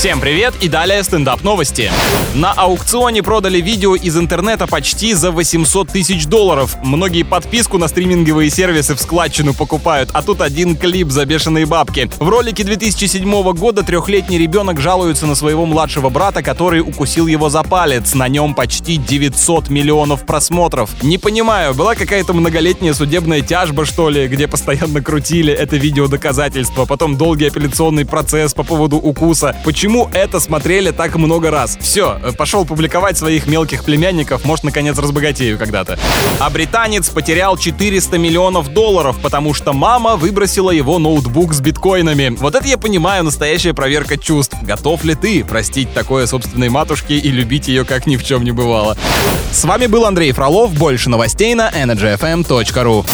Всем привет и далее стендап новости. На аукционе продали видео из интернета почти за 800 тысяч долларов. Многие подписку на стриминговые сервисы в складчину покупают, а тут один клип за бешеные бабки. В ролике 2007 года трехлетний ребенок жалуется на своего младшего брата, который укусил его за палец. На нем почти 900 миллионов просмотров. Не понимаю, была какая-то многолетняя судебная тяжба, что ли, где постоянно крутили это видео доказательства, потом долгий апелляционный процесс по поводу укуса. Почему это смотрели так много раз? Все, пошел публиковать своих мелких племянников, может, наконец разбогатею когда-то. А британец потерял 400 миллионов долларов, потому что мама выбросила его ноутбук с биткоинами. Вот это я понимаю, настоящая проверка чувств. Готов ли ты простить такое собственной матушке и любить ее как ни в чем не бывало? С вами был Андрей Фролов. Больше новостей на energyfm.ru.